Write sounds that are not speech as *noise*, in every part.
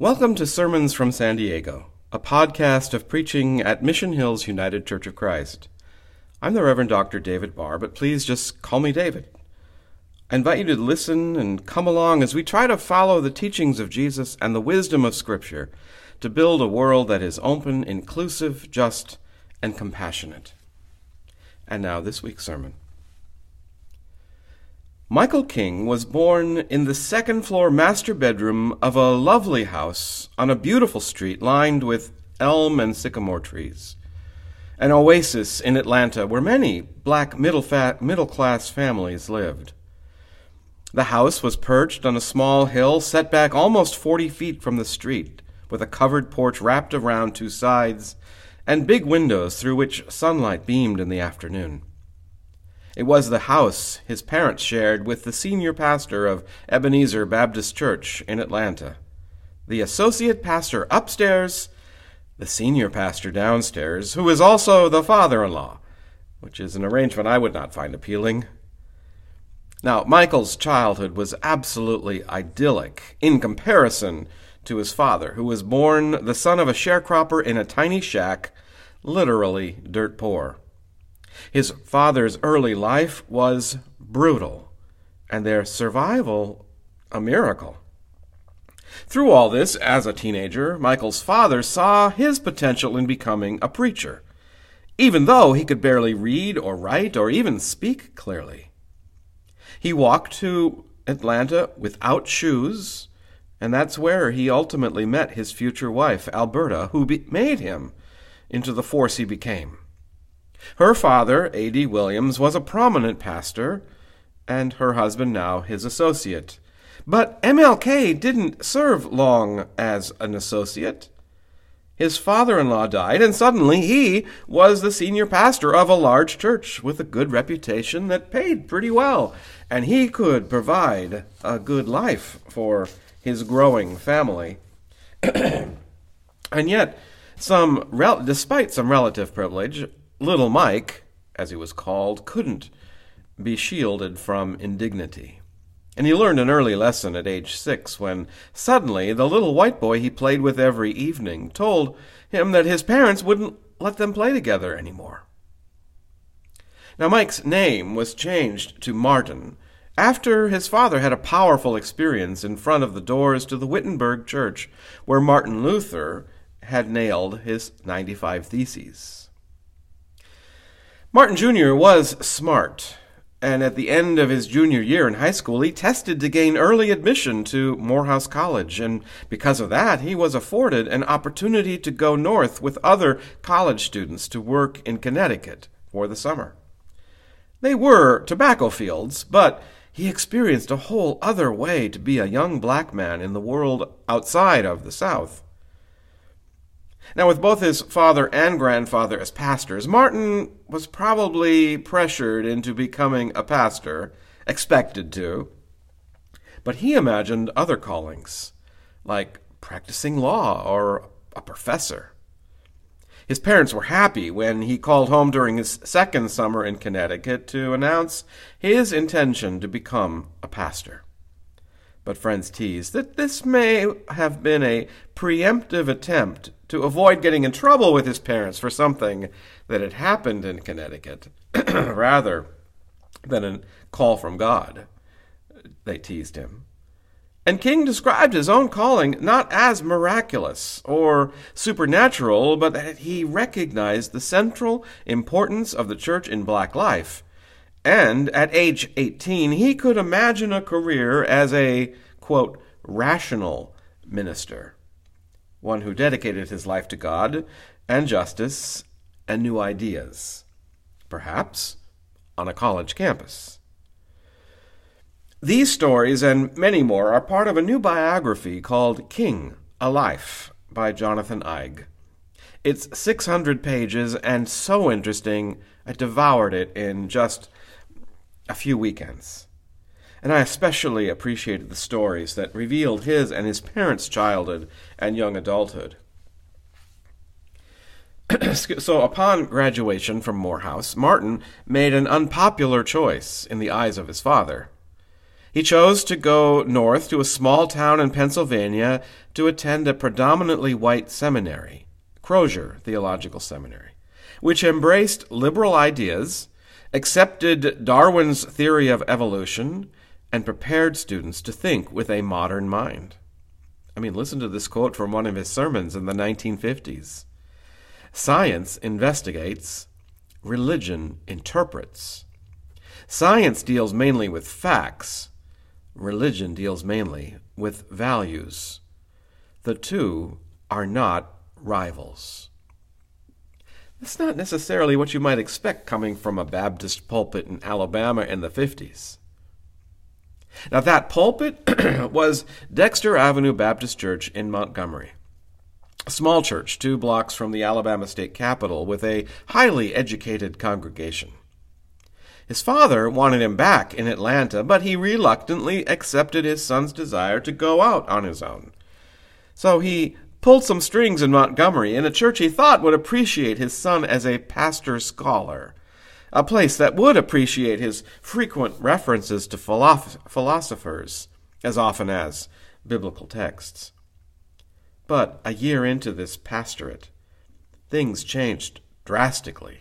Welcome to Sermons from San Diego, a podcast of preaching at Mission Hills United Church of Christ. I'm the Reverend Dr. David Barr, but please just call me David. I invite you to listen and come along as we try to follow the teachings of Jesus and the wisdom of Scripture to build a world that is open, inclusive, just, and compassionate. And now, this week's sermon. Michael King was born in the second floor master bedroom of a lovely house on a beautiful street lined with elm and sycamore trees. An oasis in Atlanta where many black middle, middle class families lived. The house was perched on a small hill set back almost 40 feet from the street, with a covered porch wrapped around two sides and big windows through which sunlight beamed in the afternoon. It was the house his parents shared with the senior pastor of Ebenezer Baptist Church in Atlanta. The associate pastor upstairs, the senior pastor downstairs, who is also the father in law, which is an arrangement I would not find appealing. Now, Michael's childhood was absolutely idyllic in comparison to his father, who was born the son of a sharecropper in a tiny shack, literally dirt poor. His father's early life was brutal, and their survival a miracle. Through all this, as a teenager, Michael's father saw his potential in becoming a preacher, even though he could barely read or write or even speak clearly. He walked to Atlanta without shoes, and that's where he ultimately met his future wife, Alberta, who be- made him into the force he became. Her father, A.D. Williams, was a prominent pastor, and her husband now his associate. But MLK didn't serve long as an associate. His father in law died, and suddenly he was the senior pastor of a large church with a good reputation that paid pretty well, and he could provide a good life for his growing family. *clears throat* and yet, some despite some relative privilege, Little Mike, as he was called, couldn't be shielded from indignity. And he learned an early lesson at age six when suddenly the little white boy he played with every evening told him that his parents wouldn't let them play together anymore. Now, Mike's name was changed to Martin after his father had a powerful experience in front of the doors to the Wittenberg Church, where Martin Luther had nailed his 95 Theses. Martin Jr. was smart, and at the end of his junior year in high school, he tested to gain early admission to Morehouse College, and because of that, he was afforded an opportunity to go north with other college students to work in Connecticut for the summer. They were tobacco fields, but he experienced a whole other way to be a young black man in the world outside of the South. Now, with both his father and grandfather as pastors, Martin was probably pressured into becoming a pastor, expected to. But he imagined other callings, like practicing law or a professor. His parents were happy when he called home during his second summer in Connecticut to announce his intention to become a pastor. But friends tease that this may have been a preemptive attempt to avoid getting in trouble with his parents for something that had happened in Connecticut, *clears throat* rather than a call from God. They teased him. And King described his own calling not as miraculous or supernatural, but that he recognized the central importance of the church in black life. And at age 18, he could imagine a career as a, quote, rational minister one who dedicated his life to God and justice and new ideas, perhaps on a college campus. These stories and many more are part of a new biography called King, A Life by Jonathan Eig. It's 600 pages and so interesting, I devoured it in just a few weekends and I especially appreciated the stories that revealed his and his parents' childhood and young adulthood. *clears throat* so, upon graduation from Morehouse, Martin made an unpopular choice in the eyes of his father. He chose to go north to a small town in Pennsylvania to attend a predominantly white seminary, Crozer Theological Seminary, which embraced liberal ideas, accepted Darwin's theory of evolution, and prepared students to think with a modern mind. I mean, listen to this quote from one of his sermons in the 1950s Science investigates, religion interprets. Science deals mainly with facts, religion deals mainly with values. The two are not rivals. That's not necessarily what you might expect coming from a Baptist pulpit in Alabama in the 50s. Now, that pulpit *clears throat* was Dexter Avenue Baptist Church in Montgomery. A small church, two blocks from the Alabama state capitol, with a highly educated congregation. His father wanted him back in Atlanta, but he reluctantly accepted his son's desire to go out on his own. So he pulled some strings in Montgomery in a church he thought would appreciate his son as a pastor scholar a place that would appreciate his frequent references to philosophers as often as biblical texts. But a year into this pastorate, things changed drastically.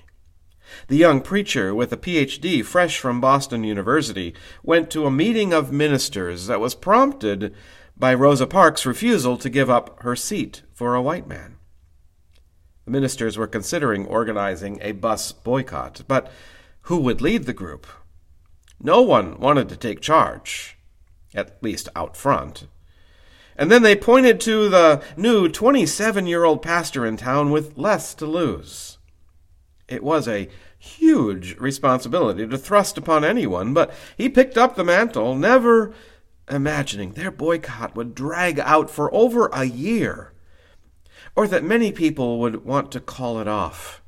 The young preacher, with a PhD fresh from Boston University, went to a meeting of ministers that was prompted by Rosa Parks' refusal to give up her seat for a white man. The ministers were considering organizing a bus boycott, but who would lead the group? No one wanted to take charge, at least out front. And then they pointed to the new 27 year old pastor in town with less to lose. It was a huge responsibility to thrust upon anyone, but he picked up the mantle, never imagining their boycott would drag out for over a year or that many people would want to call it off,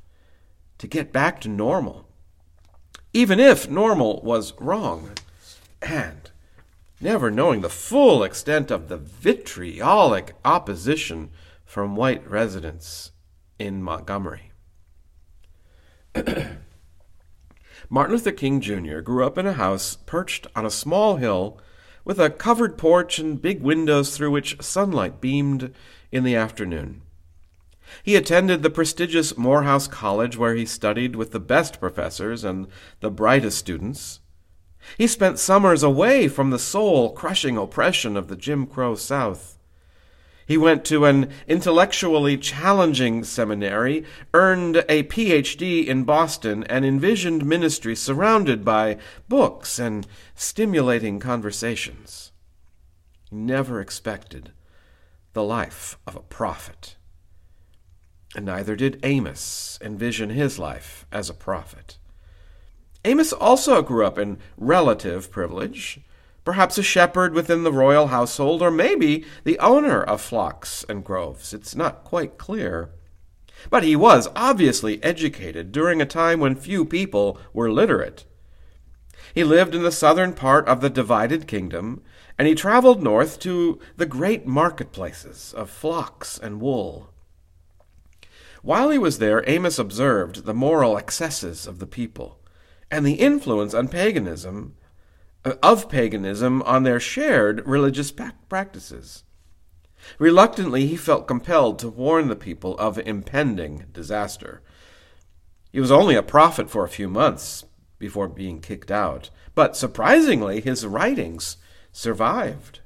to get back to normal, even if normal was wrong, and never knowing the full extent of the vitriolic opposition from white residents in Montgomery. *clears throat* Martin Luther King Jr. grew up in a house perched on a small hill with a covered porch and big windows through which sunlight beamed in the afternoon. He attended the prestigious Morehouse College, where he studied with the best professors and the brightest students. He spent summers away from the soul crushing oppression of the Jim Crow South. He went to an intellectually challenging seminary, earned a PhD in Boston, and envisioned ministry surrounded by books and stimulating conversations. He never expected the life of a prophet and neither did Amos envision his life as a prophet. Amos also grew up in relative privilege, perhaps a shepherd within the royal household, or maybe the owner of flocks and groves. It's not quite clear. But he was obviously educated during a time when few people were literate. He lived in the southern part of the divided kingdom, and he traveled north to the great marketplaces of flocks and wool. While he was there, Amos observed the moral excesses of the people and the influence on paganism of paganism on their shared religious practices. Reluctantly, he felt compelled to warn the people of impending disaster. He was only a prophet for a few months before being kicked out, but surprisingly, his writings survived.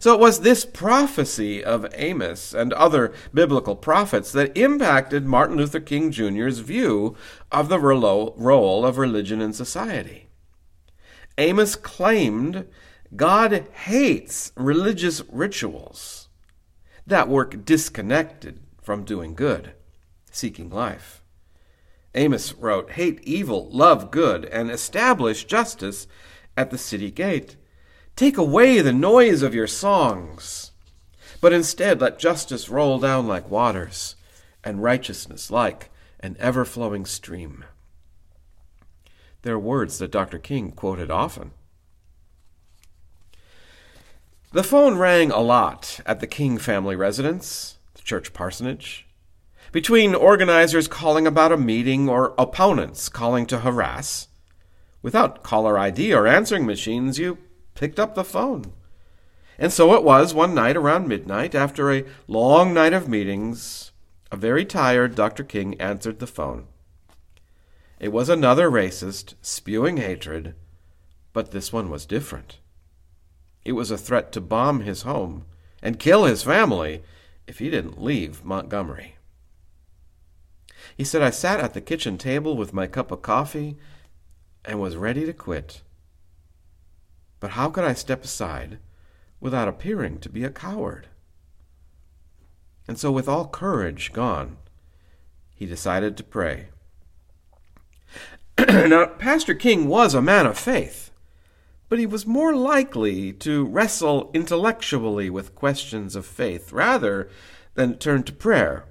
So it was this prophecy of Amos and other biblical prophets that impacted Martin Luther King Jr.'s view of the role of religion in society. Amos claimed God hates religious rituals that work disconnected from doing good, seeking life. Amos wrote, Hate evil, love good, and establish justice at the city gate. Take away the noise of your songs, but instead let justice roll down like waters, and righteousness like an ever flowing stream. They're words that Dr. King quoted often. The phone rang a lot at the King family residence, the church parsonage, between organizers calling about a meeting or opponents calling to harass. Without caller ID or answering machines, you picked up the phone. And so it was one night around midnight, after a long night of meetings, a very tired Dr. King answered the phone. It was another racist, spewing hatred, but this one was different. It was a threat to bomb his home and kill his family if he didn't leave Montgomery. He said, I sat at the kitchen table with my cup of coffee and was ready to quit. But how could I step aside without appearing to be a coward? And so, with all courage gone, he decided to pray. *clears throat* now, Pastor King was a man of faith, but he was more likely to wrestle intellectually with questions of faith rather than turn to prayer.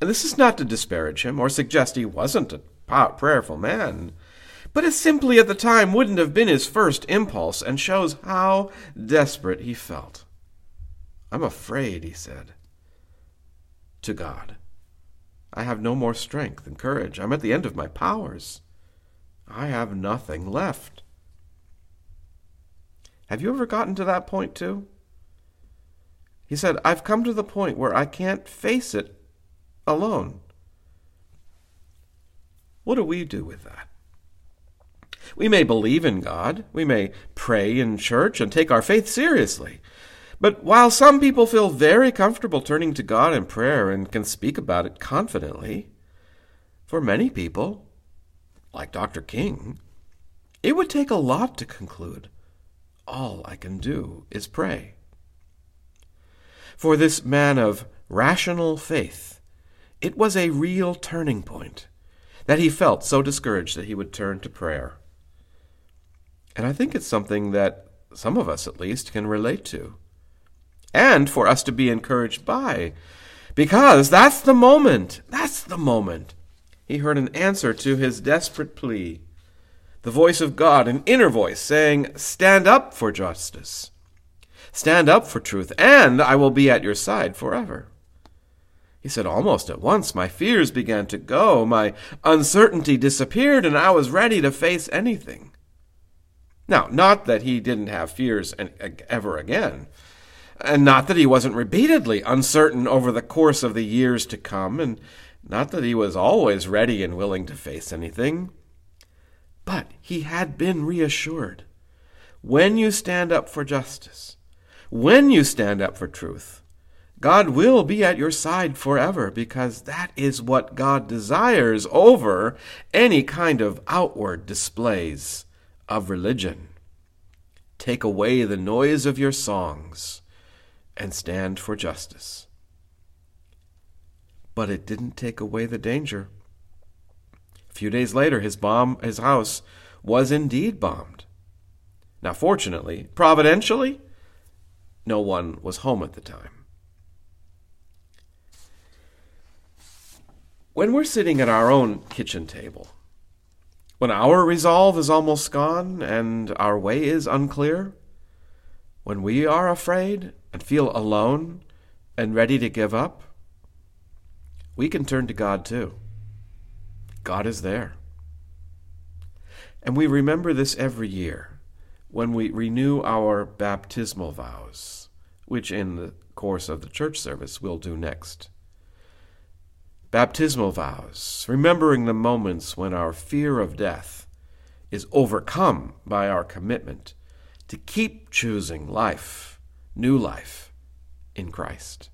And this is not to disparage him or suggest he wasn't a prayerful man, but it simply at the time wouldn't have been his first impulse and shows how desperate he felt. I'm afraid, he said to God. I have no more strength and courage. I'm at the end of my powers. I have nothing left. Have you ever gotten to that point too? He said, I've come to the point where I can't face it alone. What do we do with that? We may believe in God, we may pray in church and take our faith seriously. But while some people feel very comfortable turning to God in prayer and can speak about it confidently, for many people, like Dr. King, it would take a lot to conclude all I can do is pray. For this man of rational faith, it was a real turning point that he felt so discouraged that he would turn to prayer. And I think it's something that some of us, at least, can relate to and for us to be encouraged by. Because that's the moment. That's the moment. He heard an answer to his desperate plea. The voice of God, an inner voice, saying, Stand up for justice. Stand up for truth, and I will be at your side forever. He said, Almost at once my fears began to go, my uncertainty disappeared, and I was ready to face anything. Now, not that he didn't have fears ever again. And not that he wasn't repeatedly uncertain over the course of the years to come, and not that he was always ready and willing to face anything. But he had been reassured. When you stand up for justice, when you stand up for truth, God will be at your side forever because that is what God desires over any kind of outward displays of religion. Take away the noise of your songs and stand for justice. But it didn't take away the danger. A few days later, his bomb, his house was indeed bombed. Now, fortunately, providentially, no one was home at the time. When we're sitting at our own kitchen table, when our resolve is almost gone and our way is unclear, when we are afraid and feel alone and ready to give up, we can turn to God too. God is there. And we remember this every year when we renew our baptismal vows, which in the course of the church service we'll do next. Baptismal vows, remembering the moments when our fear of death is overcome by our commitment to keep choosing life, new life in Christ.